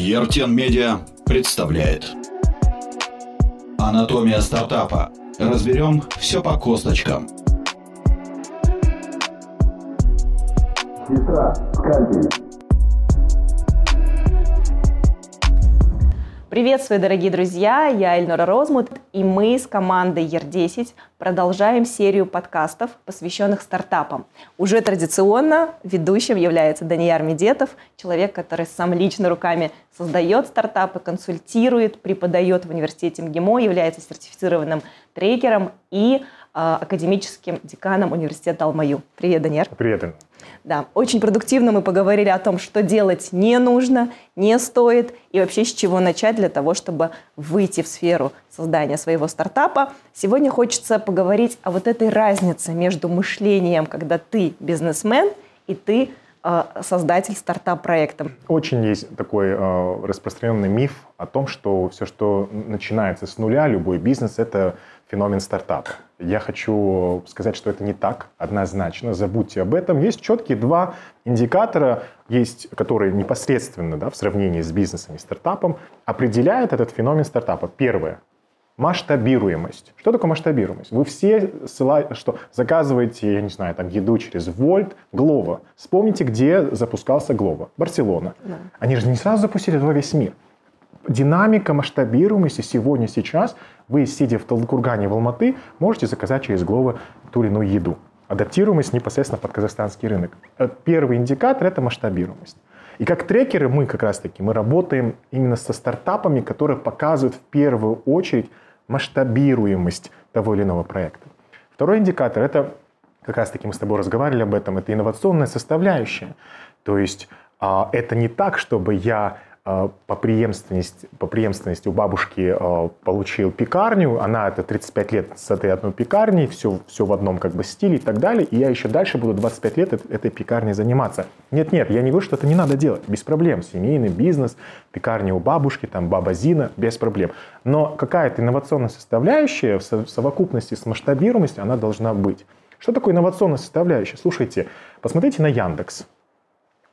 Ертен Медиа представляет Анатомия стартапа. Разберем все по косточкам. Сестра, скальпель. Приветствую, дорогие друзья! Я Эльнора Розмут, и мы с командой ER10 продолжаем серию подкастов, посвященных стартапам. Уже традиционно ведущим является Данияр Медетов, человек, который сам лично руками создает стартапы, консультирует, преподает в университете МГИМО, является сертифицированным трекером и академическим деканом университета Алмаю. Привет, Данияр. Привет, Инна. Да, очень продуктивно мы поговорили о том, что делать не нужно, не стоит и вообще с чего начать для того, чтобы выйти в сферу создания своего стартапа. Сегодня хочется поговорить о вот этой разнице между мышлением, когда ты бизнесмен и ты э, создатель стартап-проекта. Очень есть такой э, распространенный миф о том, что все, что начинается с нуля, любой бизнес, это феномен стартапа. Я хочу сказать, что это не так, однозначно, забудьте об этом. Есть четкие два индикатора, есть, которые непосредственно да, в сравнении с бизнесом и стартапом определяют этот феномен стартапа. Первое масштабируемость. Что такое масштабируемость? Вы все ссылаете, что заказываете, я не знаю, там еду через Вольт, Глова. Вспомните, где запускался Глова. Барселона. Да. Они же не сразу запустили во весь мир. Динамика масштабируемости сегодня, сейчас вы, сидя в Талдыкургане, в Алматы, можете заказать через Глова ту или иную еду. Адаптируемость непосредственно под казахстанский рынок. Э, первый индикатор – это масштабируемость. И как трекеры мы как раз-таки, мы работаем именно со стартапами, которые показывают в первую очередь масштабируемость того или иного проекта. Второй индикатор – это, как раз-таки мы с тобой разговаривали об этом, это инновационная составляющая. То есть а, это не так, чтобы я по преемственности, по преемственности у бабушки а, получил пекарню, она это 35 лет с этой одной пекарней, все, все в одном как бы стиле и так далее, и я еще дальше буду 25 лет этой пекарней заниматься. Нет-нет, я не говорю, что это не надо делать, без проблем. Семейный бизнес, пекарня у бабушки, там баба Зина, без проблем. Но какая-то инновационная составляющая в совокупности с масштабируемостью, она должна быть. Что такое инновационная составляющая? Слушайте, посмотрите на Яндекс.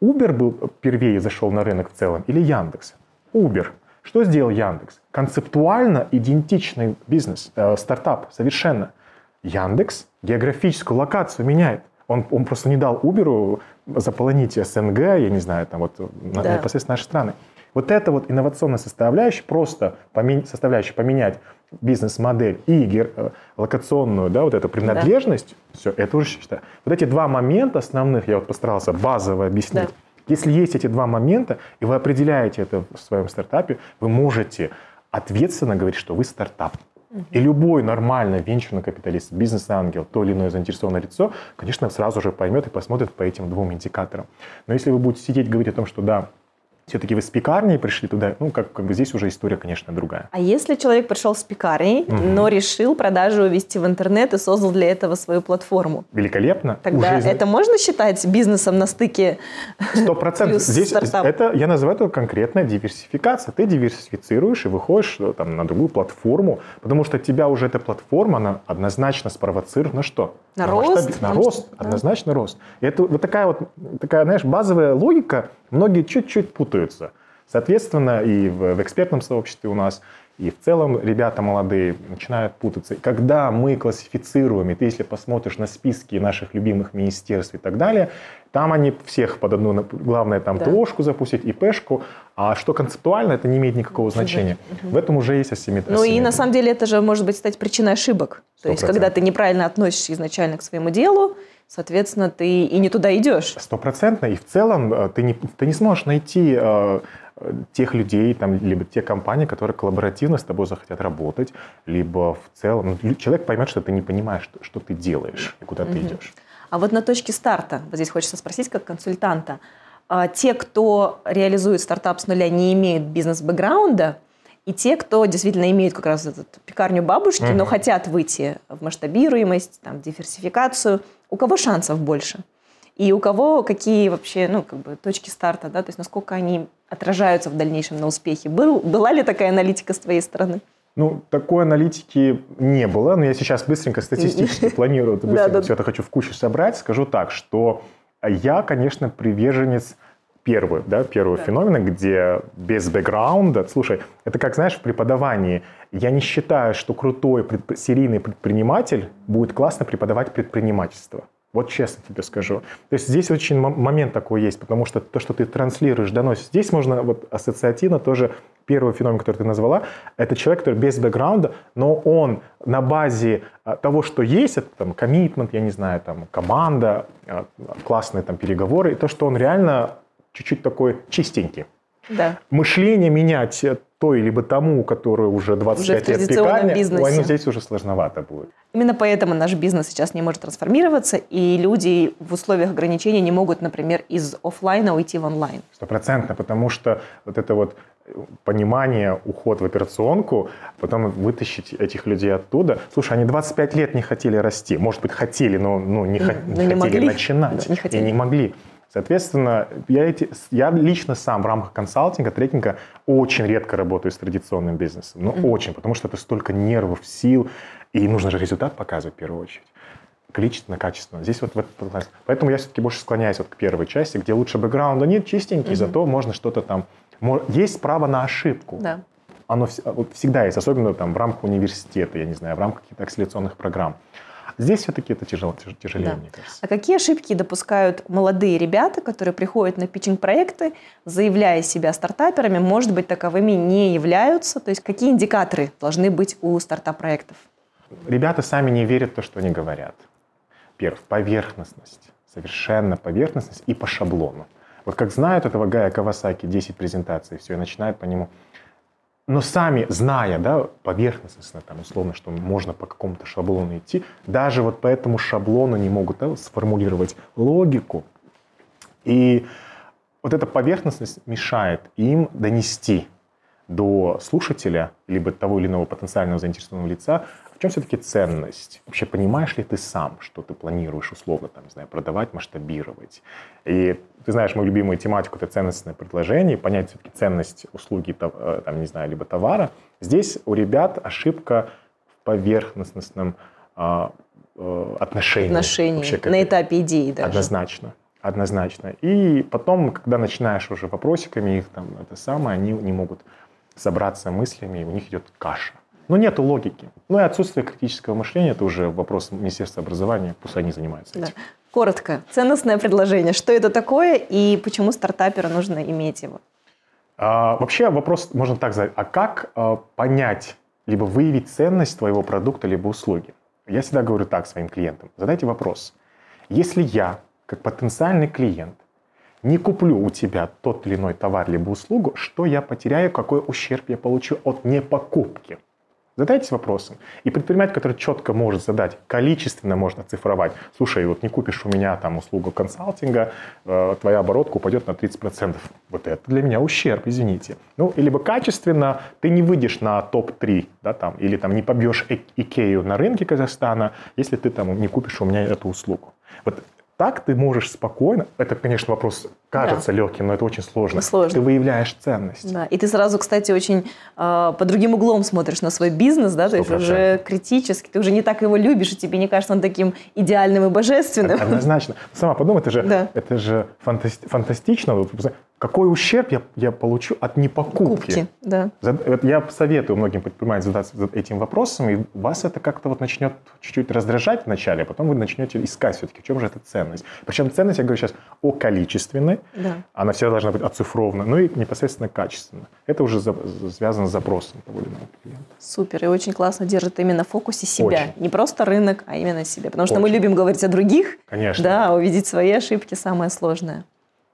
Uber был первее зашел на рынок в целом или Яндекс? Uber. Что сделал Яндекс? Концептуально идентичный бизнес, э, стартап, совершенно. Яндекс географическую локацию меняет. Он, он просто не дал Uber заполонить СНГ, я не знаю, там вот да. непосредственно наши страны. Вот это вот инновационная составляющая, просто помен... составляющая поменять бизнес-модель и гер... Э, локационную, да, вот эту принадлежность, да. все, это уже считаю. Вот эти два момента основных, я вот постарался базово объяснить. Да. Если есть эти два момента, и вы определяете это в своем стартапе, вы можете ответственно говорить, что вы стартап. И любой нормальный венчурный капиталист, бизнес-ангел, то или иное заинтересованное лицо, конечно, сразу же поймет и посмотрит по этим двум индикаторам. Но если вы будете сидеть и говорить о том, что да, все-таки вы с пекарней пришли туда, ну, как, как бы здесь уже история, конечно, другая. А если человек пришел с пекарней, угу. но решил продажу ввести в интернет и создал для этого свою платформу? Великолепно. Тогда уже это можно считать бизнесом на стыке Сто процентов. Здесь стартап? это, я называю это конкретная диверсификация. Ты диверсифицируешь и выходишь э, там, на другую платформу, потому что тебя уже эта платформа, она однозначно спровоцирует на что? На, на рост. Масштаб... На рост, да. однозначно рост. это вот такая вот, такая, знаешь, базовая логика, многие чуть-чуть путаются. Соответственно, и в, в экспертном сообществе у нас, и в целом ребята молодые начинают путаться. И когда мы классифицируем, и ты если посмотришь на списки наших любимых министерств и так далее, там они всех под одну, главное там да. ТОшку запустить, ИПшку, а что концептуально, это не имеет никакого значения. Угу. В этом уже есть асимметрия. Ну и на самом деле это же может быть стать причиной ошибок. 100%. То есть когда ты неправильно относишься изначально к своему делу, соответственно, ты и не туда идешь. Стопроцентно. И в целом э, ты не, ты не сможешь найти э, тех людей, там, либо те компании, которые коллаборативно с тобой захотят работать, либо в целом ну, человек поймет, что ты не понимаешь, что, что ты делаешь и куда угу. ты идешь. А вот на точке старта, вот здесь хочется спросить как консультанта, а, те, кто реализует стартап с нуля, не имеют бизнес-бэкграунда, и те, кто действительно имеет как раз эту пекарню бабушки, угу. но хотят выйти в масштабируемость, там, диверсификацию, у кого шансов больше? И у кого какие вообще ну, как бы, точки старта, да, то есть насколько они отражаются в дальнейшем на успехе? Был, была ли такая аналитика с твоей стороны? Ну, такой аналитики не было, но я сейчас быстренько статистически планирую, быстренько все это хочу в кучу собрать. Скажу так, что я, конечно, приверженец первый, да, первый да. феномен, где без бэкграунда, слушай, это как, знаешь, в преподавании, я не считаю, что крутой предп... серийный предприниматель будет классно преподавать предпринимательство. Вот честно тебе скажу. То есть здесь очень момент такой есть, потому что то, что ты транслируешь, доносишь. Здесь можно вот ассоциативно тоже первый феномен, который ты назвала, это человек, который без бэкграунда, но он на базе а, того, что есть, это там коммитмент, я не знаю, там команда, а, классные там переговоры, и то, что он реально чуть-чуть такой чистенький. Да. Мышление менять той, либо тому, который уже 25 уже лет пекарня, бизнесе. ой, ну здесь уже сложновато будет. Именно поэтому наш бизнес сейчас не может трансформироваться, и люди в условиях ограничений не могут, например, из офлайна уйти в онлайн. Стопроцентно, потому что вот это вот понимание, уход в операционку, потом вытащить этих людей оттуда. Слушай, они 25 лет не хотели расти. Может быть, хотели, но ну, не, но не хотели могли. начинать. Да, не хотели. И не могли. Соответственно, я, эти, я лично сам в рамках консалтинга, трекинга очень редко работаю с традиционным бизнесом. Ну, mm-hmm. очень, потому что это столько нервов, сил, и нужно же результат показывать в первую очередь. Количественно, качественно. Здесь вот в этот Поэтому я все-таки больше склоняюсь вот к первой части, где лучше бэкграунда нет, чистенький, mm-hmm. зато можно что-то там... Есть право на ошибку. Да. Оно вот всегда есть, особенно там в рамках университета, я не знаю, в рамках каких-то акселерационных программ. Здесь все-таки это тяжело, тяжелее, да. мне кажется. А какие ошибки допускают молодые ребята, которые приходят на питчинг-проекты, заявляя себя стартаперами, может быть, таковыми не являются? То есть какие индикаторы должны быть у стартап-проектов? Ребята сами не верят в то, что они говорят. Первое, поверхностность. Совершенно поверхностность и по шаблону. Вот как знают этого Гая Кавасаки 10 презентаций, все, и начинают по нему но сами, зная, да, поверхностно, там, условно, что можно по какому-то шаблону идти, даже вот по этому шаблону не могут да, сформулировать логику. И вот эта поверхностность мешает им донести до слушателя, либо того или иного потенциального заинтересованного лица, в чем все-таки ценность? Вообще понимаешь ли ты сам, что ты планируешь условно, там, не знаю, продавать, масштабировать? И ты знаешь мою любимую тематику, это ценностное предложение, понять все-таки ценность услуги, э, там, не знаю, либо товара. Здесь у ребят ошибка в поверхностном а, э, отношении. Отношении, вообще, на этапе идеи даже. Однозначно. Однозначно. И потом, когда начинаешь уже вопросиками их там это самое, они не могут собраться мыслями, и у них идет каша. Но нету логики. Ну и отсутствие критического мышления – это уже вопрос Министерства образования, пусть они занимаются этим. Да. Коротко, ценностное предложение. Что это такое и почему стартаперу нужно иметь его? А, вообще вопрос можно так задать. А как а, понять, либо выявить ценность твоего продукта, либо услуги? Я всегда говорю так своим клиентам. Задайте вопрос. Если я, как потенциальный клиент, не куплю у тебя тот или иной товар либо услугу, что я потеряю, какой ущерб я получу от непокупки? Задайтесь вопросом. И предприниматель, который четко может задать, количественно может оцифровать. Слушай, вот не купишь у меня там услугу консалтинга, э, твоя оборотка упадет на 30%. Вот это для меня ущерб, извините. Ну, либо качественно ты не выйдешь на топ-3, да, там, или там не побьешь Икею на рынке Казахстана, если ты там не купишь у меня эту услугу. Вот так ты можешь спокойно, это, конечно, вопрос кажется да. легким, но это очень сложно. сложно. Ты выявляешь ценность. Да, и ты сразу, кстати, очень э, по другим углом смотришь на свой бизнес, да, 100%. то есть уже критически, ты уже не так его любишь, и тебе не кажется он таким идеальным и божественным. Однозначно. Сама подумай, это же, да. это же фантасти- фантастично какой ущерб я, я получу от непокупки. Покупки, да. Я советую многим предпринимателям задаться этим вопросом, и вас это как-то вот начнет чуть-чуть раздражать вначале, а потом вы начнете искать все-таки, в чем же эта ценность. Причем ценность, я говорю сейчас о количественной, да. она всегда должна быть оцифрована, ну и непосредственно качественно. Это уже за, связано с запросом того или иного клиента. Супер, и очень классно держит именно в фокусе себя. Очень. Не просто рынок, а именно себя. Потому что очень. мы любим говорить о других. Конечно. Да, увидеть свои ошибки самое сложное.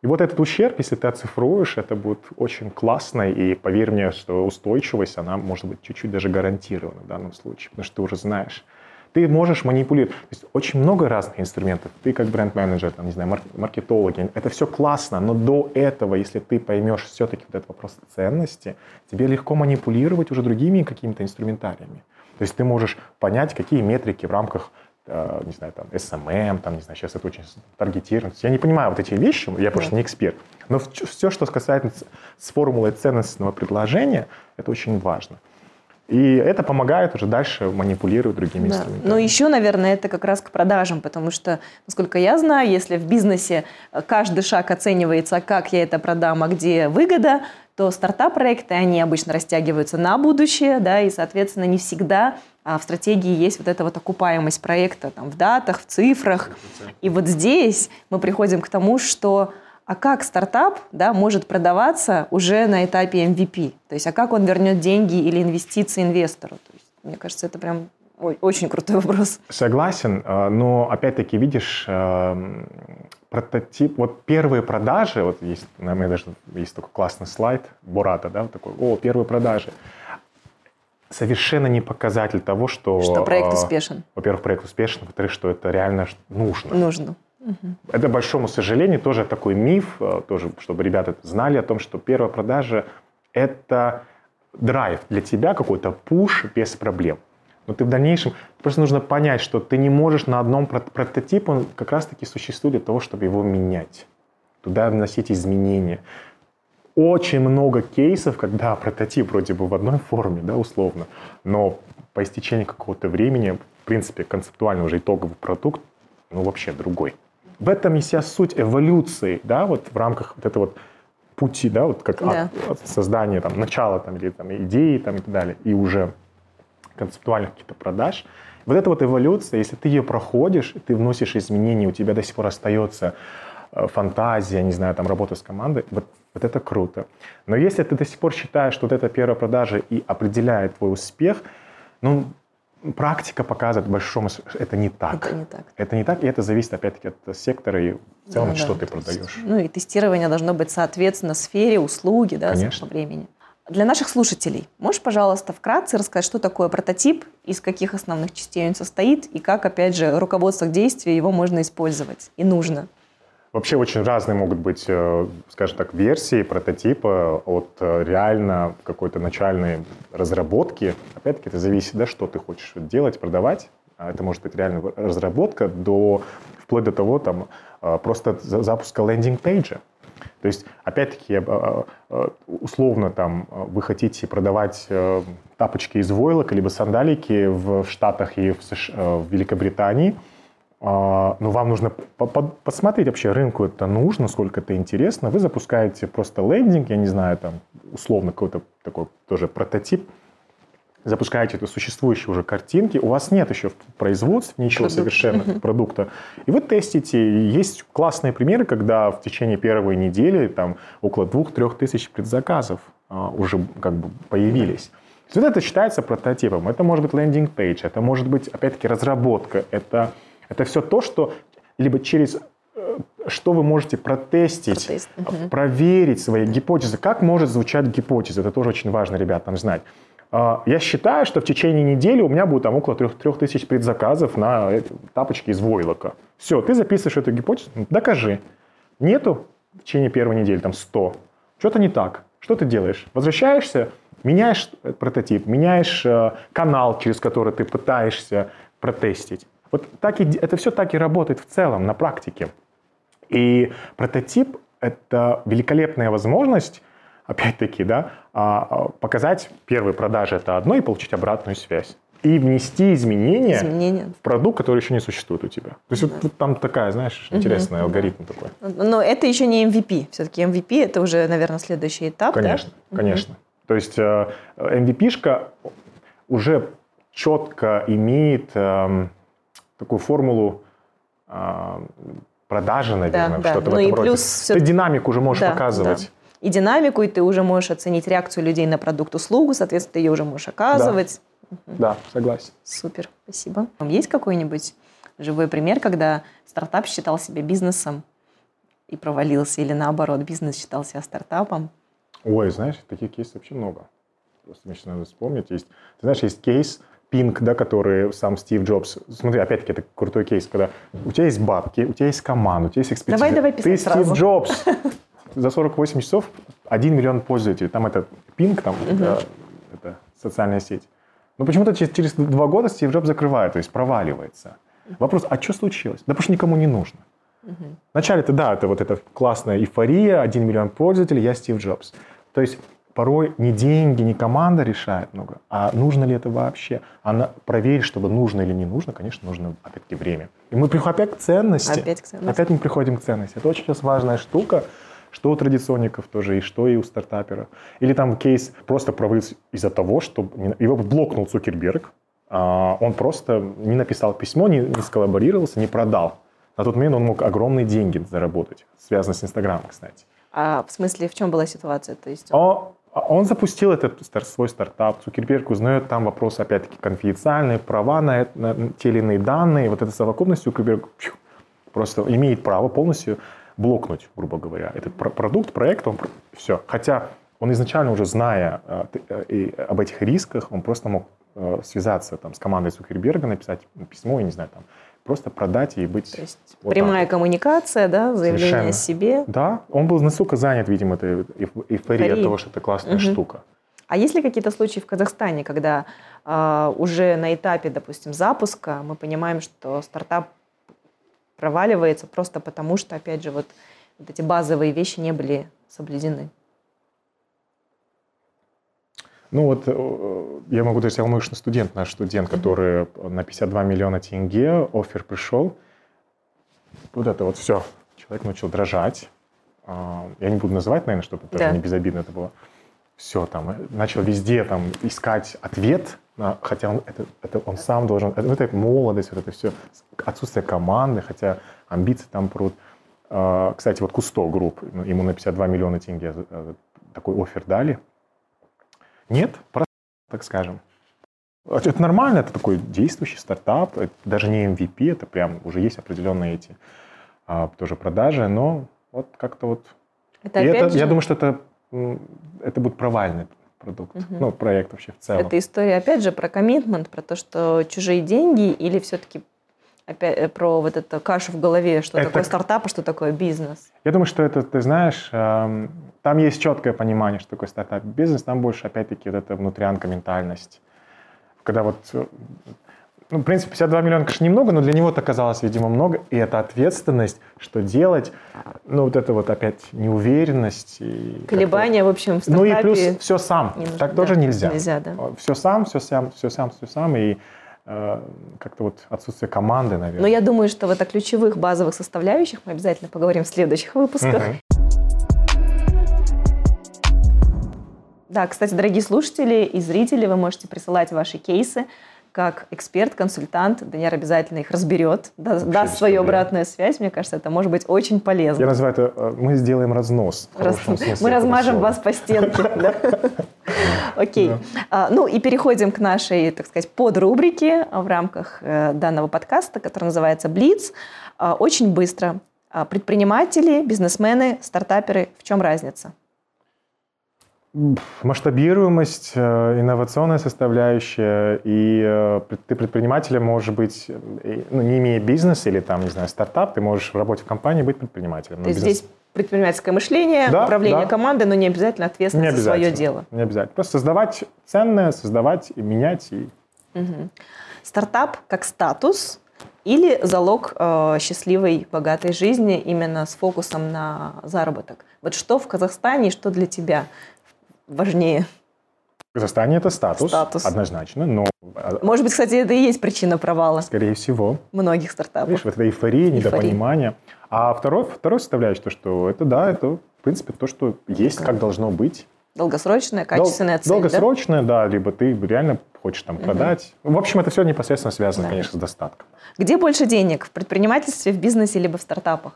И вот этот ущерб, если ты оцифруешь, это будет очень классно, и поверь мне, что устойчивость, она может быть чуть-чуть даже гарантирована в данном случае, потому что ты уже знаешь. Ты можешь манипулировать. То есть очень много разных инструментов. Ты как бренд-менеджер, там, не знаю, маркетологи, это все классно, но до этого, если ты поймешь все-таки вот этот вопрос ценности, тебе легко манипулировать уже другими какими-то инструментариями. То есть ты можешь понять, какие метрики в рамках не знаю, там, SMM, там, не знаю, сейчас это очень таргетировано. Я не понимаю вот эти вещи, я просто не эксперт. Но все, что касается с формулой ценностного предложения, это очень важно. И это помогает уже дальше манипулировать другими Да. инструментами. Но еще, наверное, это как раз к продажам, потому что, насколько я знаю, если в бизнесе э, каждый шаг оценивается, как я это продам, а где выгода, то стартап-проекты, они обычно растягиваются на будущее, да, и, соответственно, не всегда а, в стратегии есть вот эта вот окупаемость проекта там, в датах, в цифрах. И вот здесь мы приходим к тому, что а как стартап да, может продаваться уже на этапе MVP? То есть, а как он вернет деньги или инвестиции инвестору? То есть, мне кажется, это прям ой, очень крутой вопрос. Согласен, э, но опять-таки видишь э, прототип, вот первые продажи, вот есть, на меня даже есть такой классный слайд Бурата, да, вот такой, о, первые продажи, совершенно не показатель того, что... Что проект э, успешен. Во-первых, проект успешен, во-вторых, что это реально нужно. Нужно. Это, к большому сожалению, тоже такой миф, э, тоже, чтобы ребята знали о том, что первая продажа – это драйв для тебя, какой-то пуш без проблем. Но ты в дальнейшем, просто нужно понять, что ты не можешь на одном прот- прототипе, он как раз-таки существует для того, чтобы его менять, туда вносить изменения. Очень много кейсов, когда прототип вроде бы в одной форме, да, условно, но по истечении какого-то времени, в принципе, концептуально уже итоговый продукт, ну, вообще другой. В этом и вся суть эволюции, да, вот в рамках вот этого вот пути, да, вот как Да. от- от создания там начала там или там идеи там и так далее, и уже концептуальных каких-то продаж. Вот эта вот эволюция, если ты ее проходишь, ты вносишь изменения, у тебя до сих пор остается э, фантазия, не знаю, там работа с командой, вот, вот это круто. Но если ты до сих пор считаешь, что вот эта первая продажа и определяет твой успех, ну, практика показывает большому, это не так. Это не так. Это не так, и это зависит опять-таки от сектора и в целом, Ну что да, ты то есть, продаешь. Ну и тестирование должно быть соответственно сфере, услуги, да, Конечно. времени. Для наших слушателей, можешь, пожалуйста, вкратце рассказать, что такое прототип, из каких основных частей он состоит, и как, опять же, руководство к действию его можно использовать и нужно? Вообще очень разные могут быть, э, скажем так, версии прототипа от э, реально какой-то начальной разработки. Опять-таки это зависит, да, что ты хочешь делать, продавать. А Это может быть реально разработка до вплоть до того, там, э, просто за- запуска лендинг-пейджа. То есть, опять-таки, э, э, условно, там, вы хотите продавать э, тапочки из войлока, либо сандалики в Штатах и в, США, э, в Великобритании, а, но вам нужно по- по- посмотреть вообще рынку это нужно, сколько это интересно. Вы запускаете просто лендинг, я не знаю, там условно какой-то такой тоже прототип, запускаете эту существующие уже картинки, у вас нет еще в производстве ничего Продукт. совершенно продукта, и вы тестите. Есть классные примеры, когда в течение первой недели там около двух-трех тысяч предзаказов а, уже как бы появились. То есть вот это считается прототипом. Это может быть лендинг-пейдж, это может быть, опять-таки, разработка. Это, это все то, что либо через э, что вы можете протестить, Протест, а, проверить свои гипотезы. Как может звучать гипотеза? Это тоже очень важно, ребятам, знать. А, Я считаю, что в течение недели у меня будет там около трех, трех тысяч предзаказов на тапочки из войлока. Все, ты записываешь эту гипотезу, ну, докажи. Нету в течение первой недели там 100. Что-то не так. Что ты делаешь? Возвращаешься, меняешь прототип, меняешь э, канал, через который ты пытаешься протестить. Вот так и, это все так и работает в целом на практике. И прототип – это великолепная возможность, опять-таки, да, а, а, показать первые продажи – это одно, и получить обратную связь. И внести изменения, Изменения. в продукт, который еще не существует у тебя. То есть вот, вот там такая, знаешь, интересный алгоритм такой. Но это еще не MVP. Все-таки MVP это уже, наверное, следующий этап. да? Конечно, конечно. То есть э, MVP-шка уже четко имеет эм, такую формулу э, продажи, наверное, да. что-то Ну в и этом роде. плюс Ты динамику уже можешь Да, показывать. да. И динамику, и ты уже можешь оценить реакцию людей на продукт, услугу, соответственно, ты ее уже можешь оказывать. Да, согласен. Супер, спасибо. Есть какой-нибудь живой пример, когда стартап считал себя бизнесом и провалился, или наоборот, бизнес считал себя стартапом? Ой, знаешь, таких кейсов вообще много. Просто мне сейчас надо вспомнить. Есть, ты знаешь, есть кейс Pink, да, который сам Стив Джобс. Смотри, опять-таки, это крутой кейс, когда у тебя есть бабки, у тебя есть команда, у тебя есть экспертиза. Давай, давай Ты писать Стив сразу. Джобс. За 48 часов 1 миллион пользователей. Там это Pink, там это, это социальная сеть. Но почему-то через, через два года Стив Джобс закрывает, то есть проваливается. Вопрос, а что случилось? Да потому что никому не нужно. Вначале это, да, это вот эта классная эйфория, 1 миллион пользователей, я Стив Джобс. То есть порой не деньги, не команда решает много, а нужно ли это вообще. Она проверить, чтобы нужно или не нужно, конечно, нужно опять-таки время. И мы приходим опять к ценности. Опять к ценности. Опять мы приходим к ценности. Это очень сейчас важная штука, что у традиционников тоже, и что и у стартаперов. Или там кейс просто провалился из-за того, что его блокнул Цукерберг, а, он просто не написал письмо, не, не сколлаборировался, не продал. На тот момент он мог огромные деньги заработать, связано с Инстаграмом, кстати. А в смысле, в чем была ситуация? То есть он... Он запустил этот свой стартап, Цукерберг узнает там вопросы, опять-таки, конфиденциальные, права на, на те или иные данные. Вот эта совокупность Цукерберг просто имеет право полностью блокнуть, грубо говоря, этот продукт, проект, он все. Хотя он изначально уже зная э, э, об этих рисках, он просто мог э, связаться там, с командой Цукерберга, написать письмо, я не знаю, там, просто продать и быть... То есть вот прямая так. коммуникация, да, заявление Совершенно. о себе. Да, он был настолько занят, видимо, этой эйфорией от того, что это классная угу. штука. А есть ли какие-то случаи в Казахстане, когда э, уже на этапе, допустим, запуска мы понимаем, что стартап проваливается просто потому, что, опять же, вот, вот эти базовые вещи не были соблюдены? Ну вот э, я могу сказать, Алмышный студент, наш студент, который на 52 миллиона тенге, офер пришел, вот это вот все, человек начал дрожать. А, я не буду называть, наверное, чтобы это да. не безобидно это было. Все там, э, начал везде там искать ответ, хотя он, это, это он сам должен, это, это молодость, вот это все, отсутствие команды, хотя амбиции там прут. А, кстати, вот Кусто групп, ему на 52 миллиона тенге э, такой офер дали, нет, просто, так скажем. Это нормально, это такой действующий стартап, это даже не MVP, это прям уже есть определенные эти а, тоже продажи, но вот как-то вот... Это, и это же... Я думаю, что это, это будет провальный продукт, угу. ну, проект вообще в целом. Это история, опять же, про коммитмент, про то, что чужие деньги или все-таки опять э, про вот эту кашу в голове, что это... такое стартап, а что такое бизнес? Я думаю, что это, ты знаешь, эм, там есть четкое понимание, что такое стартап бизнес, там больше, опять-таки, вот эта внутрянка, ментальность. Когда вот, э, ну, в принципе, 52 миллиона, конечно, немного, но для него это оказалось, видимо, много, и это ответственность, что делать, ну, вот это вот опять неуверенность. И Колебания, в общем, в. Ну и плюс все сам, так да, тоже нельзя. Нельзя, да. Все сам, все сам, все сам, все сам, и Э, как-то вот отсутствие команды, наверное. Но я думаю, что вот о ключевых базовых составляющих мы обязательно поговорим в следующих выпусках. Угу. Да, кстати, дорогие слушатели и зрители, вы можете присылать ваши кейсы как эксперт, консультант, Даниэр обязательно их разберет, даст, даст свою обратную связь. Мне кажется, это может быть очень полезно. Я называю это э, «мы сделаем разнос». Раз... Мы размажем вас по стенке. Окей. А, ну и переходим к нашей, так сказать, подрубрике в рамках э, данного подкаста, который называется «Блиц». А, очень быстро. А, предприниматели, бизнесмены, стартаперы, в чем разница? Масштабируемость, э, инновационная составляющая, и э, ты предпринимателем можешь быть, ну, не имея бизнес или там, не знаю, стартап, ты можешь в работе в компании быть предпринимателем. То есть бизнес... здесь предпринимательское мышление, да, управление да. командой, но не обязательно ответственность не обязательно, за свое дело. Не обязательно. Просто создавать ценное, создавать и менять. И... Угу. Стартап как статус или залог э, счастливой, богатой жизни именно с фокусом на заработок? Вот что в Казахстане и что для тебя важнее? Казахстане это статус, статус. однозначно, но... А, Может быть, кстати, это и есть причина провала. Скорее всего. Многих стартапов. Видишь, вот это эйфория, эйфория. недопонимание. А второй, второй составляющий, то, что это, да, это, в принципе, то, что есть, как должно быть. Долгосрочная, качественная Дол- цель, Долгосрочная, да? да, либо ты реально хочешь там угу. продать. В общем, это все непосредственно связано, да. конечно, с достатком. Где больше денег? В предпринимательстве, в бизнесе, либо в стартапах?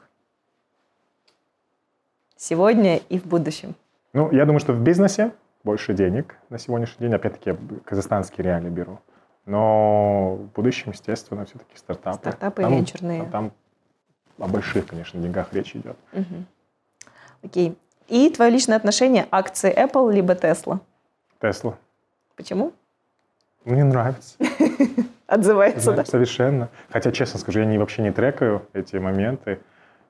Сегодня и в будущем. Ну, я думаю, что в бизнесе больше денег на сегодняшний день. Опять-таки, я казахстанские реалии беру. Но в будущем, естественно, все-таки стартапы. Стартапы там, венчурные. Там о больших, конечно, деньгах речь идет. Угу. Окей. И твое личное отношение акции Apple либо Tesla? Tesla. Почему? Мне нравится. Отзывается, да? Совершенно. Хотя, честно скажу, я не, вообще не трекаю эти моменты,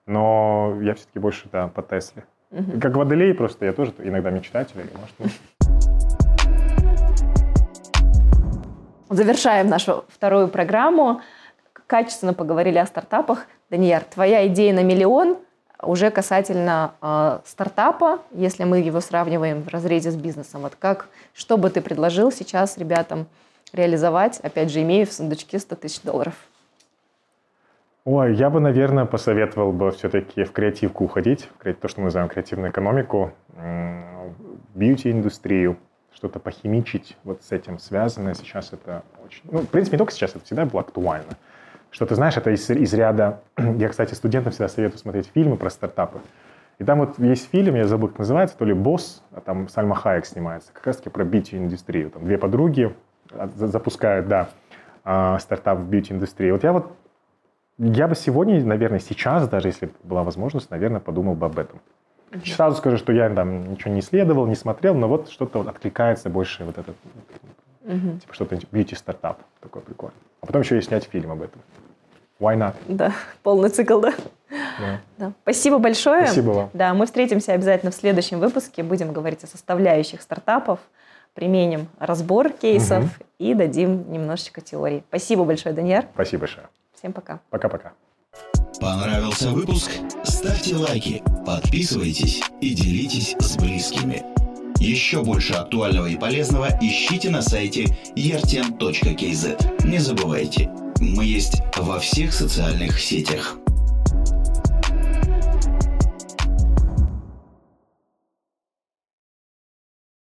но я все-таки больше да, по Тесле. Угу. Как водолей просто, я тоже иногда мечтатель. Может, ну. Завершаем нашу вторую программу. Качественно поговорили о стартапах. Данияр, твоя идея на миллион уже касательно э, стартапа, если мы его сравниваем в разрезе с бизнесом, вот как, что бы ты предложил сейчас ребятам реализовать, опять же, имея в сундучке 100 тысяч долларов? Ой, я бы, наверное, посоветовал бы все-таки в креативку уходить, то, что мы называем креативную экономику, бьюти-индустрию, что-то похимичить вот с этим связанное. Сейчас это очень... Ну, в принципе, не только сейчас, это всегда было актуально. Что ты знаешь, это из, из ряда... Я, кстати, студентам всегда советую смотреть фильмы про стартапы. И там вот есть фильм, я забыл, как называется, то ли «Босс», а там Сальма Хайек снимается, как раз-таки про бьюти-индустрию. Там две подруги а, запускают, да, а, стартап в бьюти-индустрии. Вот я вот я бы сегодня, наверное, сейчас, даже если была возможность, наверное, подумал бы об этом. Mm-hmm. Сразу скажу, что я там ничего не исследовал, не смотрел, но вот что-то вот откликается больше вот этот, mm-hmm. типа что-то бьюти-стартап такой прикольный. А потом еще и снять фильм об этом. Why not? Да, полный цикл, да. Да. да. Спасибо большое. Спасибо вам. Да, мы встретимся обязательно в следующем выпуске. Будем говорить о составляющих стартапов, применим разбор кейсов угу. и дадим немножечко теории. Спасибо большое, Даньяр. Спасибо большое. Всем пока. Пока-пока. Понравился выпуск? Ставьте лайки, подписывайтесь и делитесь с близкими. Еще больше актуального и полезного ищите на сайте erten.kz. Не забывайте, мы есть во всех социальных сетях.